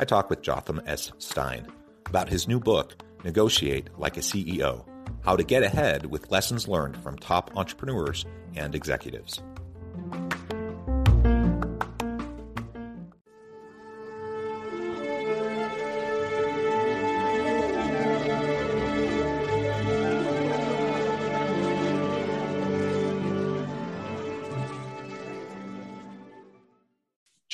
I talk with Jotham S. Stein about his new book, Negotiate Like a CEO How to Get Ahead with Lessons Learned from Top Entrepreneurs and Executives.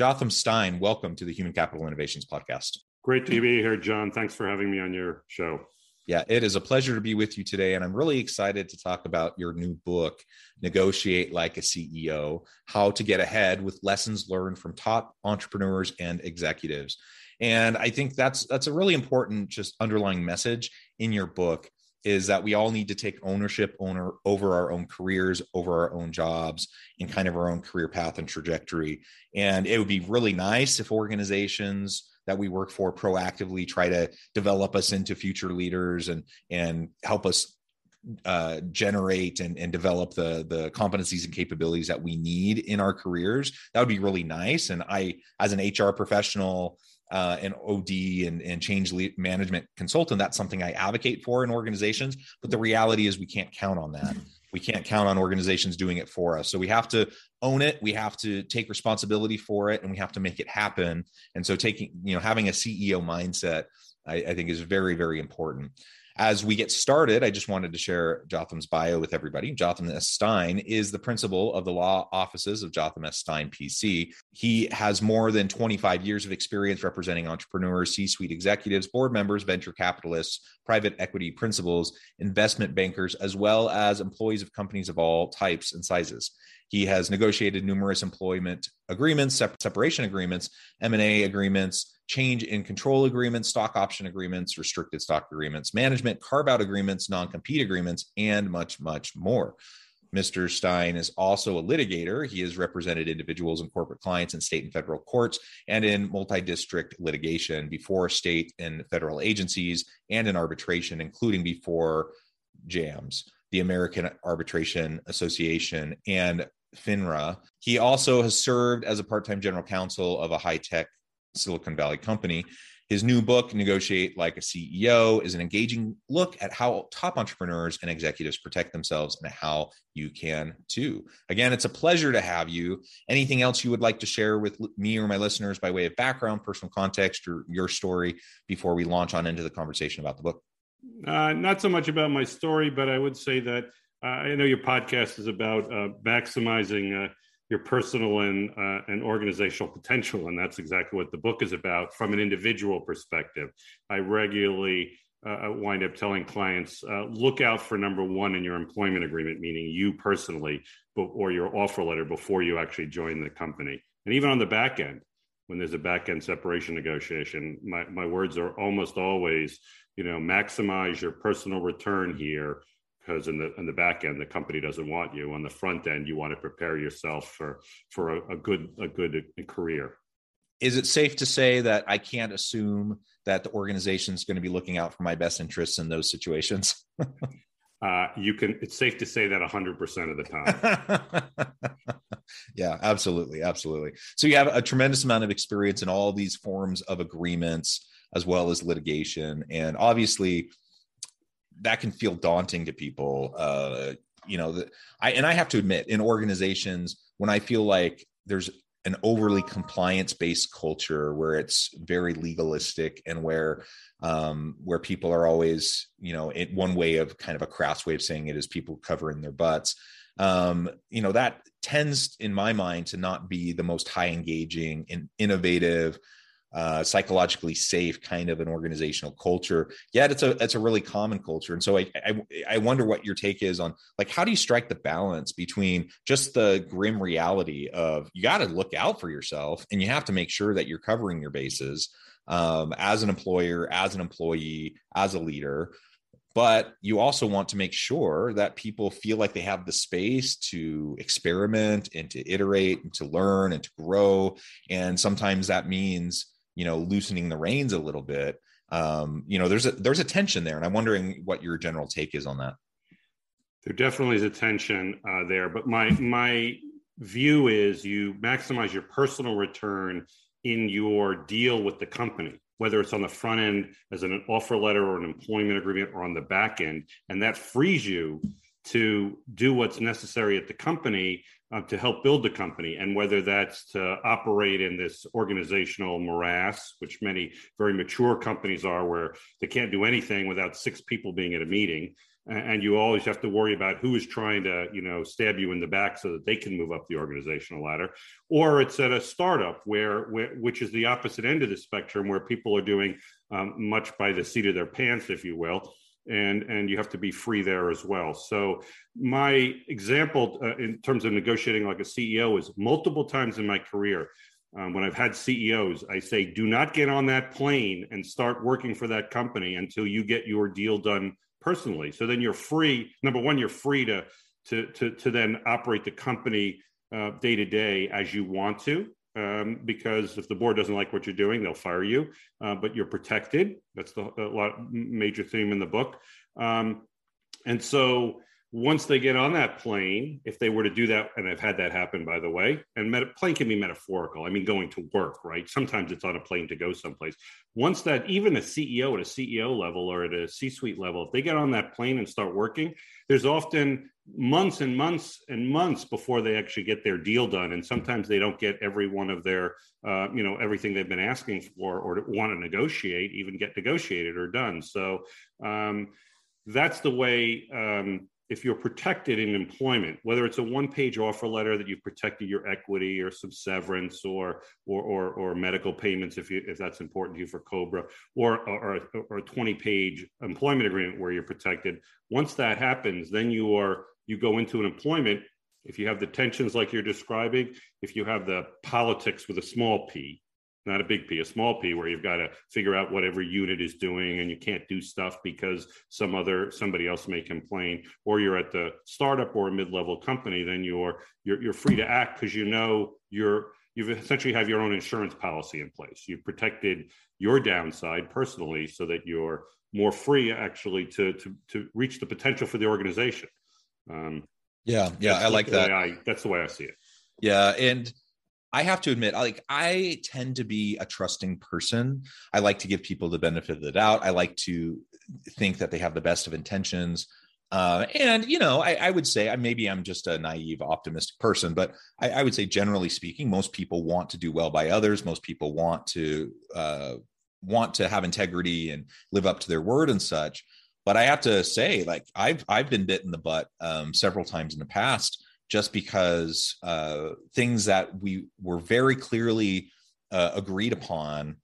Jotham Stein, welcome to the Human Capital Innovations Podcast. Great to be here, John. Thanks for having me on your show. Yeah, it is a pleasure to be with you today. And I'm really excited to talk about your new book, Negotiate Like a CEO How to Get Ahead with Lessons Learned from Top Entrepreneurs and Executives. And I think that's that's a really important just underlying message in your book is that we all need to take ownership owner over our own careers over our own jobs and kind of our own career path and trajectory. And it would be really nice if organizations that we work for proactively try to develop us into future leaders and and help us uh, generate and, and develop the the competencies and capabilities that we need in our careers that would be really nice and i as an hr professional uh, an OD and, and change management consultant, that's something I advocate for in organizations. But the reality is we can't count on that. We can't count on organizations doing it for us. So we have to own it. We have to take responsibility for it and we have to make it happen. And so taking, you know, having a CEO mindset, I, I think is very, very important. As we get started, I just wanted to share Jotham's bio with everybody. Jotham S. Stein is the principal of the law offices of Jotham S. Stein PC. He has more than 25 years of experience representing entrepreneurs, C suite executives, board members, venture capitalists, private equity principals, investment bankers, as well as employees of companies of all types and sizes. He has negotiated numerous employment agreements, separation agreements, M&A agreements, change in control agreements, stock option agreements, restricted stock agreements, management carve out agreements, non compete agreements, and much, much more. Mr. Stein is also a litigator. He has represented individuals and corporate clients in state and federal courts and in multi district litigation before state and federal agencies and in arbitration, including before JAMS, the American Arbitration Association, and FINRA. He also has served as a part time general counsel of a high tech Silicon Valley company. His new book, Negotiate Like a CEO, is an engaging look at how top entrepreneurs and executives protect themselves and how you can too. Again, it's a pleasure to have you. Anything else you would like to share with me or my listeners by way of background, personal context, or your story before we launch on into the conversation about the book? Uh, not so much about my story, but I would say that uh, I know your podcast is about uh, maximizing uh, your personal and uh, and organizational potential, and that's exactly what the book is about from an individual perspective. I regularly uh, wind up telling clients uh, look out for number one in your employment agreement, meaning you personally, or your offer letter before you actually join the company, and even on the back end. When there's a back end separation negotiation, my, my words are almost always, you know, maximize your personal return here because in the in the back end the company doesn't want you. On the front end you want to prepare yourself for for a, a good a good career. Is it safe to say that i can't assume that the organization is going to be looking out for my best interests in those situations? Uh, you can it's safe to say that 100% of the time. Yeah absolutely absolutely. So you have a tremendous amount of experience in all these forms of agreements as well as litigation and obviously that can feel daunting to people. Uh, you know, the, I and I have to admit, in organizations, when I feel like there's an overly compliance based culture where it's very legalistic and where um, where people are always you know it, one way of kind of a crass way of saying it is people covering their butts um, you know that tends in my mind to not be the most high engaging and innovative uh, psychologically safe kind of an organizational culture. Yet it's a it's a really common culture, and so I, I, I wonder what your take is on like how do you strike the balance between just the grim reality of you got to look out for yourself and you have to make sure that you're covering your bases um, as an employer, as an employee, as a leader. But you also want to make sure that people feel like they have the space to experiment and to iterate and to learn and to grow. And sometimes that means you know loosening the reins a little bit um, you know there's a there's a tension there and i'm wondering what your general take is on that. There definitely is a tension uh, there but my my view is you maximize your personal return in your deal with the company whether it's on the front end as an offer letter or an employment agreement or on the back end and that frees you to do what's necessary at the company uh, to help build the company, and whether that's to operate in this organizational morass, which many very mature companies are, where they can't do anything without six people being at a meeting, and you always have to worry about who is trying to, you know, stab you in the back so that they can move up the organizational ladder, or it's at a startup where, where which is the opposite end of the spectrum, where people are doing um, much by the seat of their pants, if you will and and you have to be free there as well. So my example uh, in terms of negotiating like a ceo is multiple times in my career um, when i've had ceos i say do not get on that plane and start working for that company until you get your deal done personally. So then you're free number one you're free to to to, to then operate the company uh, day to day as you want to um, because if the board doesn't like what you're doing, they'll fire you. Uh, but you're protected. That's the lot, major theme in the book. Um, and so once they get on that plane, if they were to do that, and I've had that happen, by the way, and plane can be metaphorical. I mean, going to work, right? Sometimes it's on a plane to go someplace. Once that, even a CEO at a CEO level or at a C-suite level, if they get on that plane and start working, there's often months and months and months before they actually get their deal done, and sometimes they don't get every one of their, uh, you know, everything they've been asking for or want to negotiate, even get negotiated or done. So um, that's the way. Um, if you're protected in employment, whether it's a one-page offer letter that you've protected your equity or some severance or or or, or medical payments if you if that's important to you for Cobra, or or, or a 20-page employment agreement where you're protected. Once that happens, then you are you go into an employment. If you have the tensions like you're describing, if you have the politics with a small p, not a big P, a small P, where you've got to figure out what every unit is doing and you can't do stuff because some other somebody else may complain, or you're at the startup or a mid-level company, then you're you're, you're free to act because you know you're you've essentially have your own insurance policy in place. You've protected your downside personally so that you're more free actually to to to reach the potential for the organization. Um, yeah, yeah, I like that. I, that's the way I see it. Yeah, and I have to admit, like I tend to be a trusting person. I like to give people the benefit of the doubt. I like to think that they have the best of intentions. Uh, and you know, I, I, would say I, maybe I'm just a naive, optimistic person, but I, I, would say, generally speaking, most people want to do well by others. Most people want to uh, want to have integrity and live up to their word and such. But I have to say, like I've I've been bit in the butt um, several times in the past just because uh, things that we were very clearly uh, agreed upon,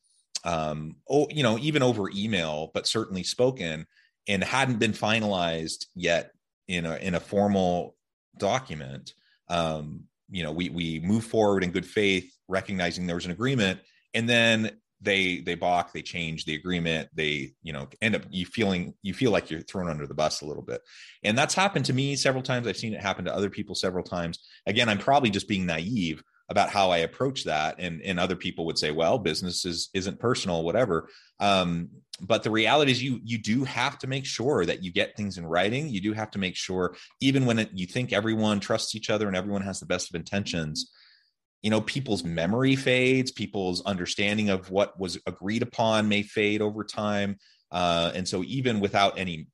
um, oh, you know, even over email, but certainly spoken, and hadn't been finalized yet in a in a formal document. Um, you know, we we move forward in good faith, recognizing there was an agreement, and then they they balk they change the agreement they you know end up you feeling you feel like you're thrown under the bus a little bit. And that's happened to me several times. I've seen it happen to other people several times. Again i'm probably just being naive about how i approach that. And and other people would say well business is isn't personal whatever. Um, but the reality is you you do have to make sure that you get things in writing. You do have to make sure even when it, you think everyone trusts each other and everyone has the best of intentions you know people's memory fades people's understanding of what was agreed upon may fade over time uh, and so even without any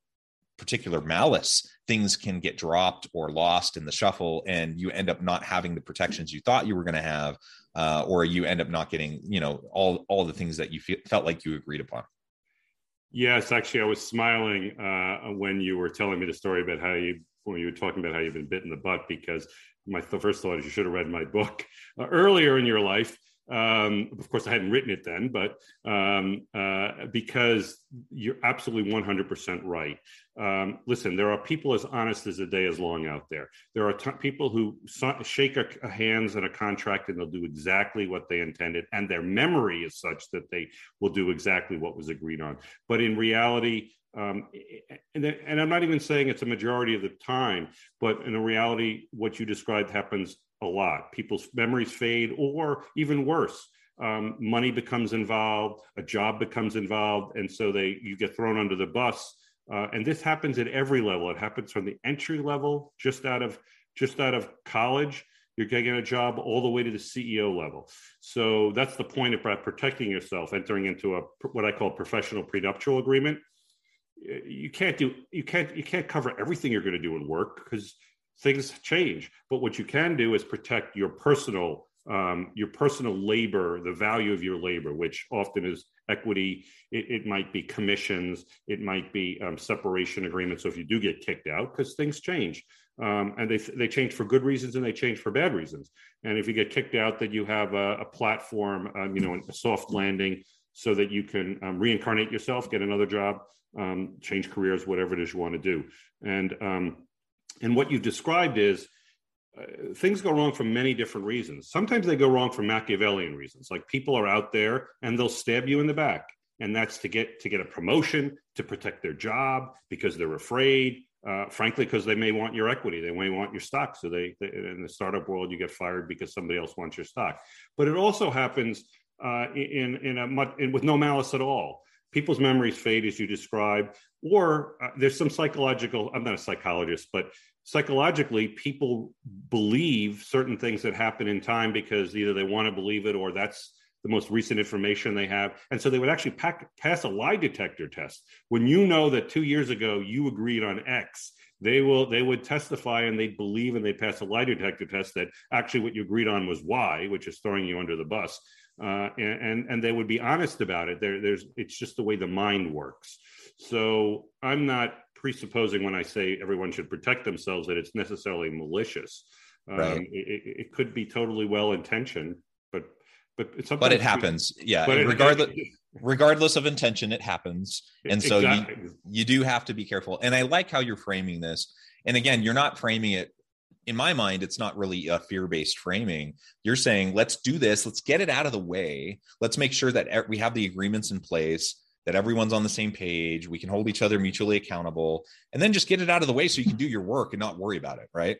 particular malice things can get dropped or lost in the shuffle and you end up not having the protections you thought you were going to have uh, or you end up not getting you know all all the things that you felt like you agreed upon. Yes actually i was smiling uh, when you were telling me the story about how you when you were talking about how you've been bit in the butt because my first thought is you should have read my book uh, earlier in your life um, of course, I hadn't written it then, but um, uh, because you're absolutely 100% right. Um, listen, there are people as honest as the day is long out there. There are t- people who so- shake a, a hands in a contract and they'll do exactly what they intended, and their memory is such that they will do exactly what was agreed on. But in reality, um, and, and, I'm not even saying it's a majority of the time, but in reality, what you described happens a lot. People's memories fade, or even worse, um, money becomes involved, a job becomes involved, and so they you get thrown under the bus. Uh, and this happens at every level. It happens from the entry level, just out of just out of college. You're getting a job all the way to the CEO level. So that's the point about protecting yourself, entering into a what I call professional prenuptial agreement. You can't do you can't you can't cover everything you're going to do in work because things change. But what you can do is protect your personal um, your personal labor, the value of your labor, which often is equity. It, it might be commissions. It might be um, separation agreements. So if you do get kicked out, because things change, um, and they they change for good reasons and they change for bad reasons. And if you get kicked out, that you have a, a platform, um, you know, a soft landing, so that you can um, reincarnate yourself, get another job, um, change careers, whatever it is you want to do. And and what you've described is uh, things go wrong for many different reasons. Sometimes they go wrong for Machiavellian reasons, like people are out there and they'll stab you in the back, and that's to get to get a promotion, to protect their job because they're afraid. Uh, frankly, because they may want your equity, they may want your stock. So they, they, in the startup world, you get fired because somebody else wants your stock. But it also happens uh, in in a much in, with no malice at all people's memories fade as you describe or uh, there's some psychological i'm not a psychologist but psychologically people believe certain things that happen in time because either they want to believe it or that's the most recent information they have and so they would actually pack, pass a lie detector test when you know that two years ago you agreed on x they will they would testify and they'd believe and they pass a lie detector test that actually what you agreed on was y which is throwing you under the bus uh, and, and they would be honest about it. There, there's it's just the way the mind works. So I'm not presupposing when I say everyone should protect themselves that it's necessarily malicious. Um, right. it, it, could be totally well intentioned, but but it's but it happens. Yeah, but regardless it, regardless of intention, it happens, and so exactly. you you do have to be careful. And I like how you're framing this. And again, you're not framing it in my mind, it's not really a fear based framing. You're saying, let's do this, let's get it out of the way, let's make sure that we have the agreements in place, that everyone's on the same page, we can hold each other mutually accountable, and then just get it out of the way so you can do your work and not worry about it, right?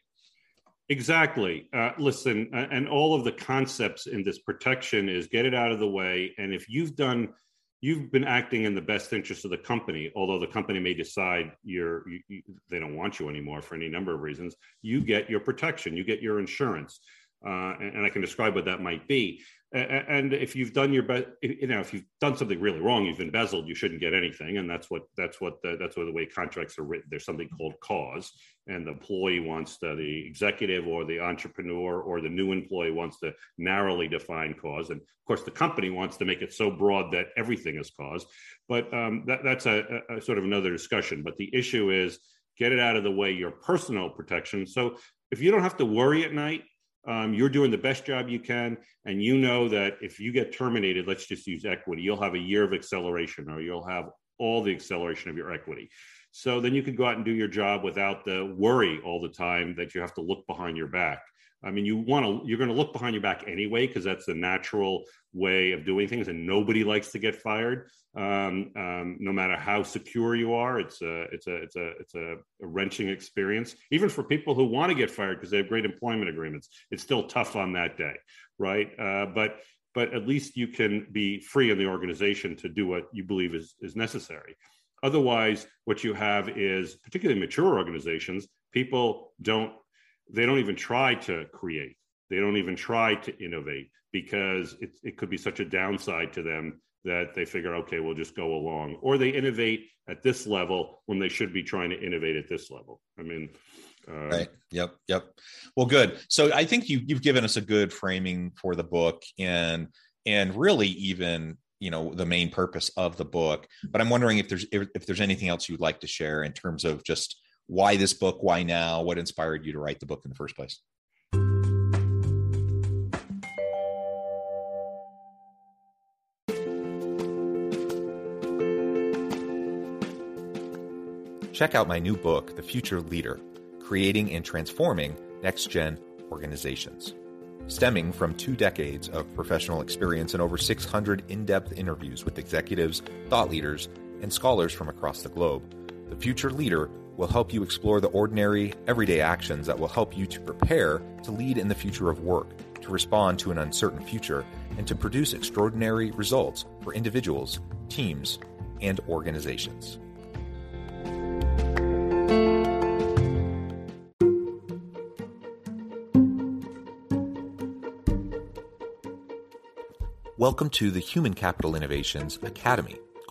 Exactly. Uh, listen, and all of the concepts in this protection is get it out of the way. And if you've done you've been acting in the best interest of the company although the company may decide you're you, you, they don't want you anymore for any number of reasons you get your protection you get your insurance uh, and, and, i can describe what that might be. And if you've done your best you know if you've done something really wrong you've embezzled you shouldn't get anything. And that's what that's what the, that's what the way contracts are written. There's something called cause and the employee wants the executive or the entrepreneur or the new employee wants to narrowly define cause. And of course the company wants to make it so broad that everything is cause. But um, that, that's a, a sort of another discussion. But the issue is get it out of the way your personal protection. So if you don't have to worry at night um, you're doing the best job you can and you know that if you get terminated let's just use equity you'll have a year of acceleration or you'll have all the acceleration of your equity. So then you can go out and do your job without the worry all the time that you have to look behind your back I mean, you want to, you're going to look behind your back anyway, because that's the natural way of doing things. And nobody likes to get fired. Um, um, no matter how secure you are, it's a, it's a, it's a, it's a, wrenching experience. Even for people who want to get fired because they have great employment agreements, it's still tough on that day, right? Uh, but, but at least you can be free in the organization to do what you believe is, is necessary. Otherwise, what you have is, particularly mature organizations, people don't they don't even try to create they don't even try to innovate because it, it could be such a downside to them that they figure okay we'll just go along or they innovate at this level when they should be trying to innovate at this level i mean Um, right. Yep. Yep. Well, good. So I think you you've given us a good framing for the book and and really even you know the main purpose of the book. But I'm wondering if there's if, if there's anything else you'd like to share in terms of just why this book, why now, what inspired you to write the book in the first place. Check out my new book, The Future Leader Creating and Transforming Next Gen Organizations. Stemming from two decades of professional experience and over 600 in depth interviews with executives, thought leaders, and scholars from across the globe, The Future Leader will help you explore the ordinary, everyday actions that will help you to prepare to lead in the future of work, to respond to an uncertain future, and to produce extraordinary results for individuals, teams, and organizations. Welcome to the Human Capital Innovations Academy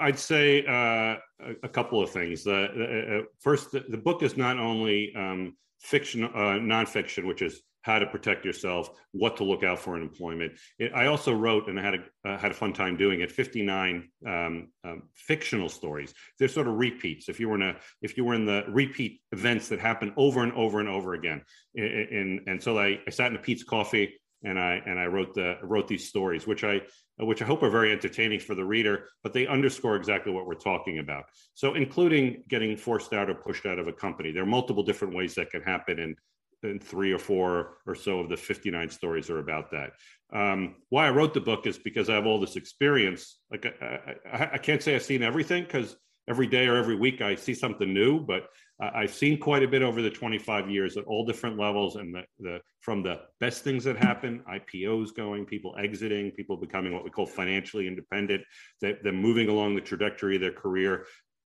I'd say uh, a, couple of things. Uh, uh, first, the, the, book is not only um, fiction, uh, nonfiction, which is how to protect yourself, what to look out for in employment. It, I also wrote, and I had a uh, had a fun time doing it, 59 um, um, fictional stories. They're sort of repeats. If you were in a if you were in the repeat events that happen over and over and over again, and and so I, I sat in a Peet's Coffee and I and I wrote the wrote these stories, which I which I hope are very entertaining for the reader, but they underscore exactly what we're talking about. So, including getting forced out or pushed out of a company, there are multiple different ways that can happen, and and three or four or so of the 59 stories are about that. Um, why I wrote the book is because I have all this experience. Like I, I, I can't say I've seen everything because every day or every week I see something new, but I've seen quite a bit over the 25 years at all different levels, and the, the from the best things that happen, IPOs going, people exiting, people becoming what we call financially independent, them moving along the trajectory of their career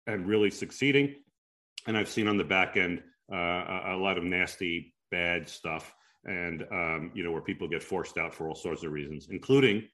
and really succeeding. And I've seen on the back end uh, a, lot of nasty bad stuff, and um, you know where people get forced out for all sorts of reasons, including,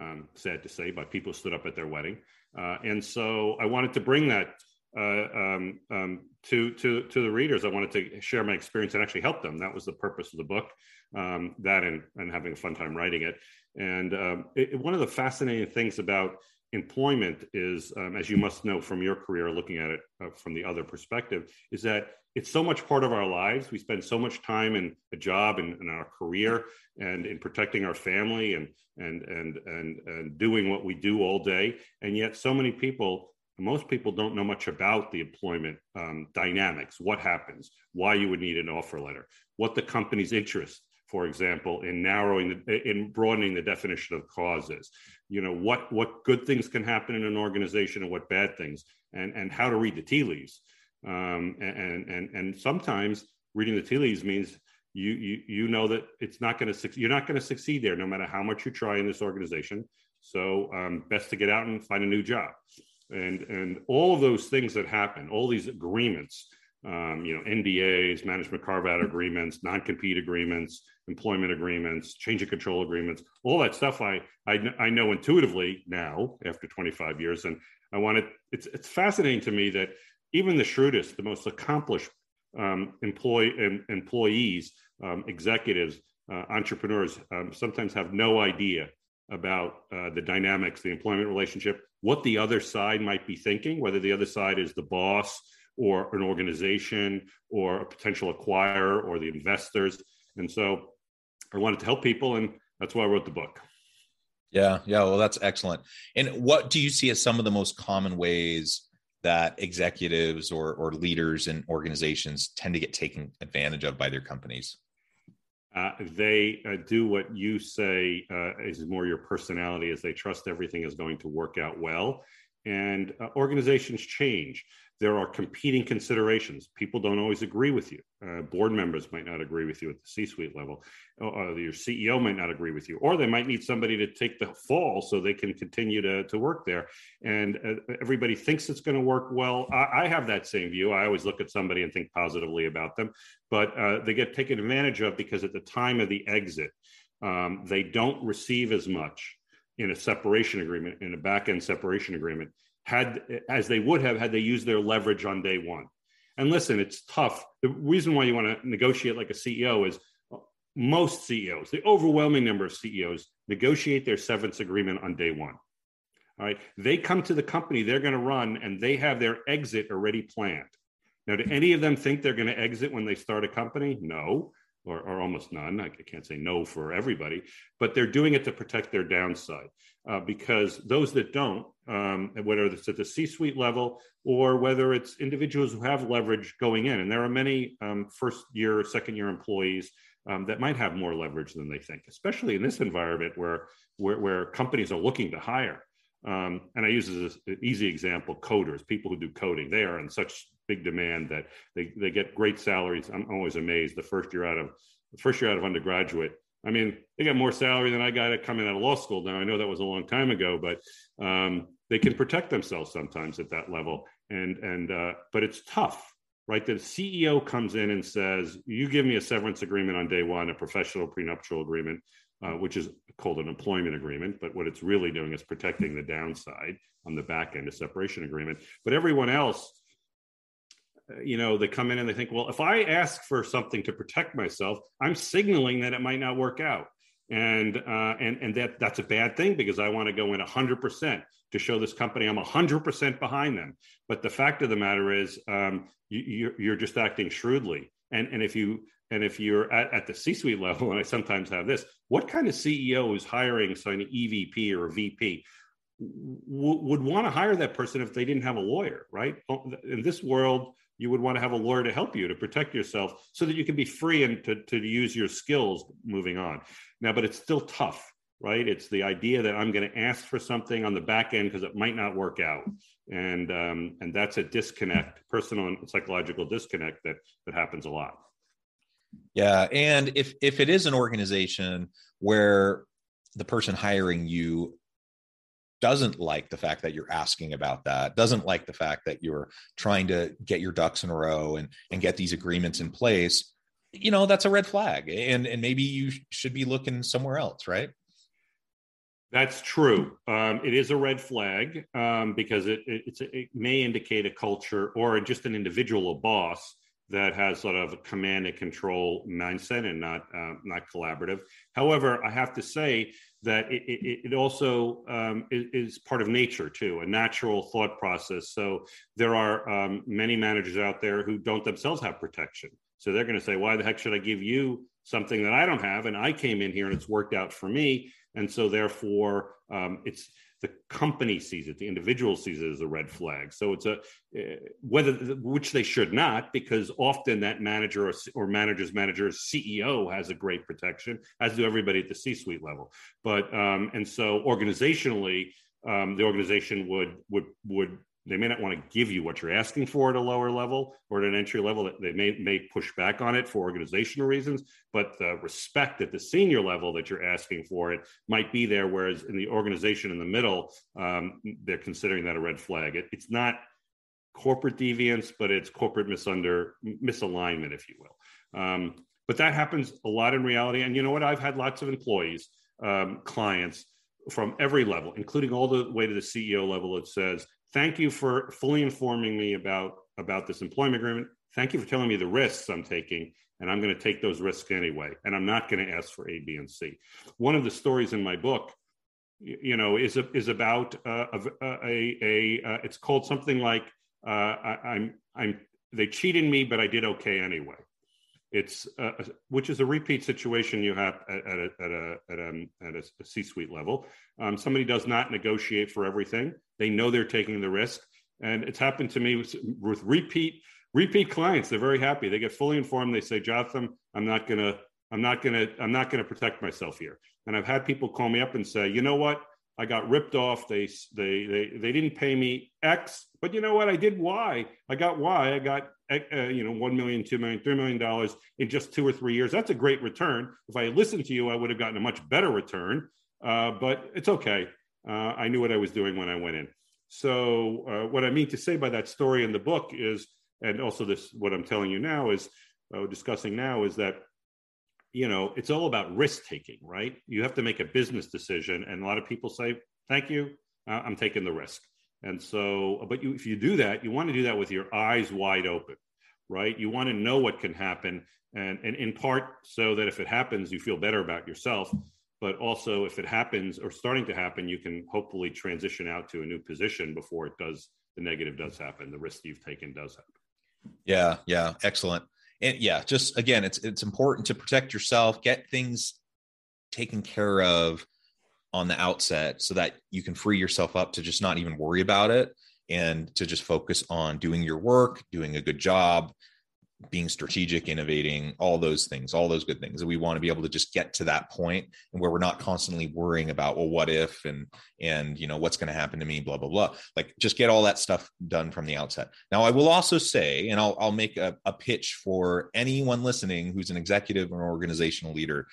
um, sad to say, but people stood up at their wedding, uh, and so I wanted to bring that um, um, to to to the readers. I wanted to share my experience and actually help them. That was the purpose of the book. Um, that and and having a fun time writing it. And um, it, one of the fascinating things about employment is, um, as you must know from your career, looking at it uh, from the other perspective, is that it's so much part of our lives. We spend so much time in a job and in our career and in protecting our family and and and and and doing what we do all day. And yet, so many people, most people, don't know much about the employment um, dynamics. What happens? Why you would need an offer letter? What the company's interest for example, in narrowing, the, in broadening the definition of causes. You know, what what good things can happen in an organization and what bad things, and and how to read the tea leaves. Um, and and and sometimes reading the tea leaves means you you you know that it's not going to you're not going to succeed there no matter how much you try in this organization. So um, best to get out and find a new job. And and all of those things that happen, all these agreements um, you know, NDAs, management carve out agreements, non compete agreements, employment agreements, change of control agreements, all that stuff I, I, I know intuitively now after 25 years. And I wanted, it's, it's fascinating to me that even the shrewdest, the most accomplished um, employee, employees, um, executives, uh, entrepreneurs um, sometimes have no idea about uh, the dynamics, the employment relationship, what the other side might be thinking, whether the other side is the boss or an organization or a potential acquirer or the investors. And so I wanted to help people, and that's why I wrote the book. Yeah, yeah. Well, that's excellent. And what do you see as some of the most common ways that executives or, or leaders in organizations tend to get taken advantage of by their companies? Uh, they uh, do what you say uh, is more your personality, as they trust everything is going to work out well. And uh, organizations change there are competing considerations. People don't always agree with you. Uh, board members might not agree with you at the C suite level. Uh, your CEO might not agree with you, or they might need somebody to take the fall so they can continue to, to work there. And uh, everybody thinks it's going to work well. I, I, have that same view. I always look at somebody and think positively about them, but uh, they get taken advantage of because at the time of the exit, um, they don't receive as much in a separation agreement, in a back end separation agreement had as they would have had they used their leverage on day one. And listen, it's tough. The reason why you want to negotiate like a CEO is uh, most CEOs, the overwhelming number of CEOs, negotiate their severance agreement on day one. All right. They come to the company they're going to run and they have their exit already planned. Now, do any of them think they're going to exit when they start a company? No or, or almost none. I can't say no for everybody, but they're doing it to protect their downside uh, because those that don't, um, whether it's at the C suite level or whether it's individuals who have leverage going in, and there are many um, first year, second year employees um, that might have more leverage than they think, especially in this environment where, where, where companies are looking to hire. Um, and I use as an easy example coders, people who do coding. They are in such big demand that they, they get great salaries. I'm always amazed. The first year out of the first year out of undergraduate, I mean, they got more salary than I got coming out of law school. Now I know that was a long time ago, but um, they can protect themselves sometimes at that level. And and uh, but it's tough, right? The CEO comes in and says, "You give me a severance agreement on day one, a professional prenuptial agreement." Uh, which is called an employment agreement, but what it's really doing is protecting the downside on the back end, a separation agreement. But everyone else you know they come in and they think well if i ask for something to protect myself i'm signaling that it might not work out. And uh, and and that that's a bad thing because i want to go in 100% to show this company i'm 100% behind them. But the fact of the matter is um, you, you're just acting shrewdly. And and if you and if you're at, at the c-suite level and i sometimes have this what kind of ceo is hiring so an evp or a vp would want to hire that person if they didn't have a lawyer, right? In this world, you would want to have a lawyer to help you to protect yourself so that you can be free and to, to use your skills moving on. Now, but it's still tough, right? It's the idea that I'm going to ask for something on the back end because it might not work out. And um, and that's a disconnect, personal and psychological disconnect that that happens a lot. Yeah, and if if it is an organization where the person hiring you doesn't like the fact that you're asking about that doesn't like the fact that you're trying to get your ducks in a row and and get these agreements in place you know that's a red flag and and maybe you should be looking somewhere else right? That's true. Um, it is a red flag um, because it, it, it may indicate a culture or just an individual a boss that has sort of a command and control mindset and not uh, not collaborative. However, I have to say that it, it, it also um, is, part of nature too, a natural thought process. So there are um, many managers out there who don't themselves have protection. So they're going to say, "Why the heck should I give you something that I don't have?" And I came in here and it's worked out for me, and so therefore um, it's the company sees it, the individual sees it as a red flag. So it's a uh, whether which they should not, because often that manager or, or manager's manager CEO has a great protection, as do everybody at the C-suite level. But um, and so organizationally, um, the organization would would would they may not want to give you what you're asking for at a lower level or at an entry level that they may, may push back on it for organizational reasons but the respect at the senior level that you're asking for it might be there whereas in the organization in the middle um, they're considering that a red flag. It, it's not corporate deviance but it's corporate misunder misalignment if you will. Um, but that happens a lot in reality. And you know what? I've had lots of employees um, clients from every level including all the way to the ceo level it says thank you for fully informing me about about this employment agreement. Thank you for telling me the risks I'm taking, and I'm going to take those risks anyway. And I'm not going to ask for A, B, and C. One of the stories in my book you know, is a, is about uh, a, a, a uh, it's called something like uh, I, I'm I'm they cheated me, but I did okay anyway. It's uh, which is a repeat situation you have at, at a at a at a, at a C-suite level. Um, somebody does not negotiate for everything. They know they're taking the risk, and it's happened to me with, with repeat repeat clients. They're very happy. They get fully informed. They say, "Jotham, I'm not gonna I'm not gonna I'm not gonna protect myself here." And I've had people call me up and say, "You know what? I got ripped off. They they they they didn't pay me X, but you know what? I did Y. I got Y. I got uh, you know one million, two million, three million dollars in just two or three years. That's a great return. If I had listened to you, I would have gotten a much better return. Uh, but it's okay. Uh, I knew what I was doing when I went in. So uh, what I mean to say by that story in the book is, and also this what I'm telling you now is uh, discussing now is that you know, it's all about risk taking, right? You have to make a business decision, and a lot of people say, "Thank you, I'm taking the risk." And so, but you, if you do that, you want to do that with your eyes wide open, right? You want to know what can happen, and and in part so that if it happens, you feel better about yourself. But also, if it happens or starting to happen, you can hopefully transition out to a new position before it does. The negative does happen. The risk you've taken does happen. Yeah, yeah, excellent and yeah, just again, it's it's important to protect yourself, get things taken care of on the outset so that you can free yourself up to just not even worry about it and to just focus on doing your work, doing a good job, being strategic, innovating, all those things, all those good things. And we want to be able to just get to that point and where we're not constantly worrying about, well, what if and and you know what's going to happen to me, blah blah blah. Like just get all that stuff done from the outset. Now, I will also say, and I'll I'll make a, a pitch for anyone listening who's an executive or an organizational leader.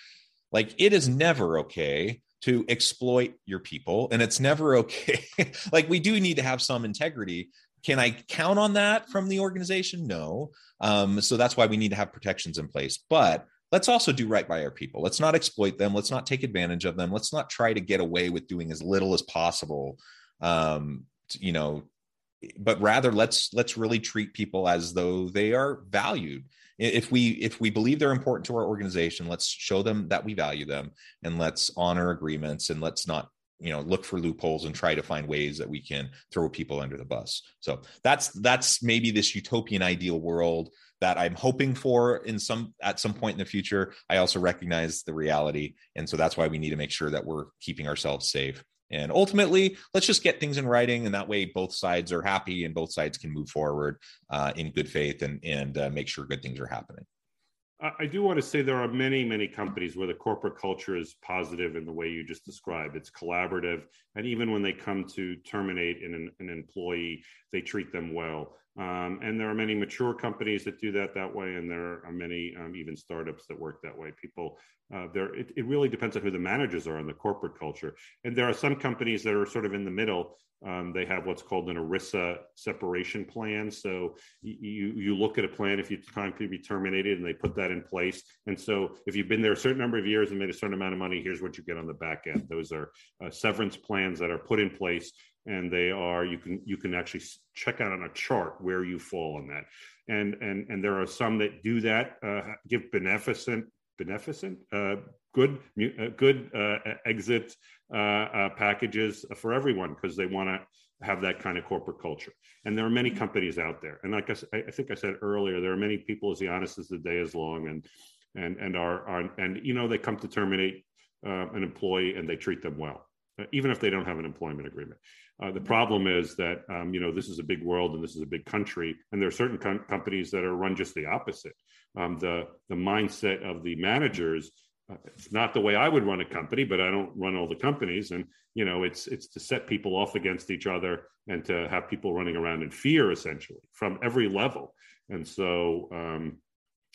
Like it is never okay to exploit your people and it's never okay like we do need to have some integrity can I count on that from the organization? No. Um, so that's why we need to have protections in place. But let's also do right by our people. Let's not exploit them. Let's not take advantage of them. Let's not try to get away with doing as little as possible. Um, you know, but rather let's let's really treat people as though they are valued if we if we believe they're important to our organization let's show them that we value them and let's honor agreements and let's not you know look for loopholes and try to find ways that we can throw people under the bus. So that's that's maybe this utopian ideal world that i'm hoping for in some at some point in the future. I also recognize the reality and so that's why we need to make sure that we're keeping ourselves safe. And ultimately let's just get things in writing and that way both sides are happy and both sides can move forward uh, in good faith and and uh, make sure good things are happening I do want to say there are many, many companies where the corporate culture is positive in the way you just described. It's collaborative. And even when they come to terminate an, an employee, they treat them well. Um, and there are many mature companies that do that that way, and there are many um, even startups that work that way. People, uh, there, it, it, really depends on who the managers are in the corporate culture. And there are some companies that are sort of in the middle. Um, they have what's called an ERISA separation plan. So you you look at a plan if you're time to be terminated, and they put that in place. And so if you've been there a certain number of years and made a certain amount of money, here's what you get on the back end. Those are uh, severance plans that are put in place and they are you can you can actually check out on a chart where you fall on that. And and and there are some that do that uh, give beneficent beneficent uh, good uh, good uh, exit uh, uh, packages for everyone because they want to have that kind of corporate culture. And there are many companies out there. And like I, I think i said earlier there are many people as the honest as the day is long and and and are, are and you know they come to terminate an employee and they treat them well even if they don't have an employment agreement uh, the problem is that um, you know this is a big world and this is a big country, and there are certain com- companies that are run just the opposite. Um, the the mindset of the managers uh, it's not the way I would run a company, but I don't run all the companies, and you know it's it's to set people off against each other and to have people running around in fear essentially from every level. And so um,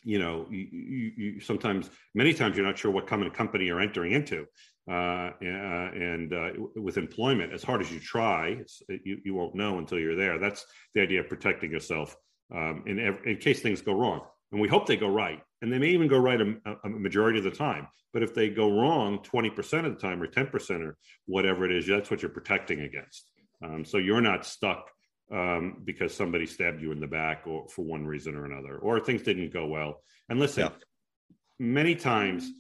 you know you, you, you, sometimes many times you're not sure what kind of company you're entering into uh, and uh, with employment as hard as you try you, you won't know until you're there that's the idea of protecting yourself um, in, in case things go wrong and we hope they go right and they may even go right a, a majority of the time but if they go wrong 20% of the time or 10% or whatever it is that's what you're protecting against um, so you're not stuck um, because somebody stabbed you in the back or for one reason or another, or things didn't go well. And listen, yeah. many times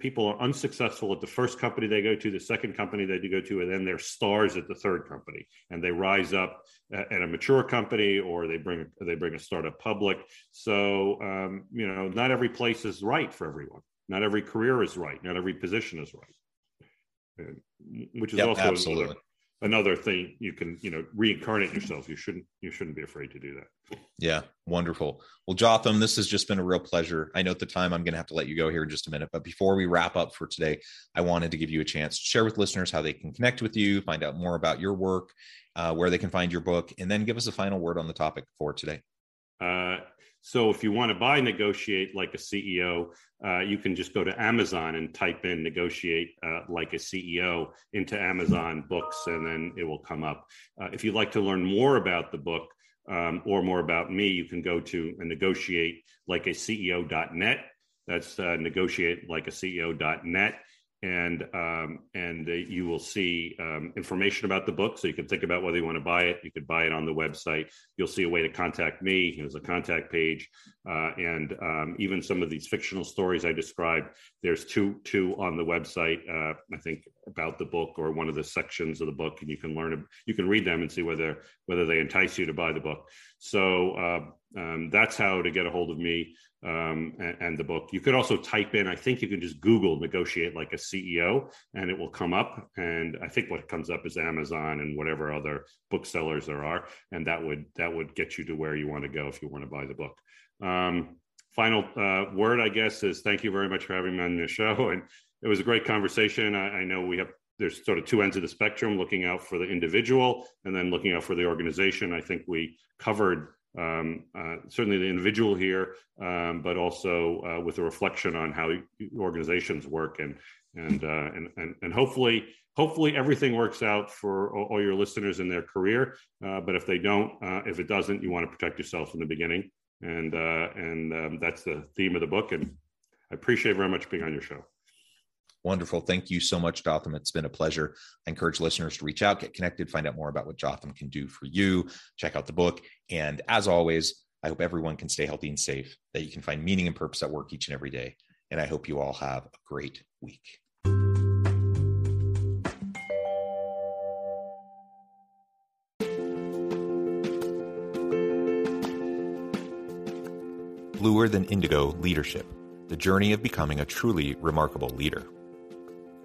people are unsuccessful at the first company they go to, the second company they go to, and then they're stars at the third company, and they rise up at a mature company or they bring they bring a startup public. So um, you know, not every place is right for everyone. Not every career is right. Not every position is right. Which is yep, also absolutely. Another, another thing you can you know reincarnate yourself. You shouldn't you shouldn't be afraid to do that. Yeah wonderful. Well jotham this has just been a real pleasure. I know at the time i'm going to have to let you go here in just a minute but before we wrap up for today i wanted to give you a chance to share with listeners how they can connect with you find out more about your work uh, where they can find your book and then give us a final word on the topic for today. Uh, so if you want to buy negotiate like a CEO, uh, you can just go to Amazon and type in negotiate uh, like a CEO into Amazon books, and then it will come up. Uh, if you'd like to learn more about the book um, or more about me, you can go to negotiate like a CEO.net. That's uh, negotiate like a CEO.net and um, and uh, you will see um, information about the book. So you can think about whether you want to buy it. You could buy it on the website. You'll see a way to contact me. There's a contact page. Uh, and um, even some of these fictional stories i described there's two two on the website uh, i think about the book or one of the sections of the book and you can learn you can read them and see whether whether they entice you to buy the book. So uh, um, that's how to get a hold of me um, and, and, the book. You could also type in, I think you can just Google negotiate like a CEO and it will come up. And I think what comes up is Amazon and whatever other booksellers there are. And that would, that would get you to where you want to go if you want to buy the book. Um, final uh, word, I guess, is thank you very much for having me on the show. And it was a great conversation. I, I know we have there's sort of two ends of the spectrum looking out for the individual and then looking out for the organization i think we covered um, uh, certainly the individual here, um, but also uh, with a reflection on how organizations work and and, uh, and and and hopefully hopefully everything works out for all, your listeners in their career. Uh, but if they don't, uh, if it doesn't, you want to protect yourself in the beginning, and uh, and um, that's the theme of the book. And I appreciate very much being on your show. Wonderful. Thank you so much, Jotham. It's been a pleasure. I encourage listeners to reach out, get connected, find out more about what Jotham can do for you, check out the book. And as always, I hope everyone can stay healthy and safe, that you can find meaning and purpose at work each and every day. And I hope you all have a great week. Bluer Than Indigo Leadership The Journey of Becoming a Truly Remarkable Leader.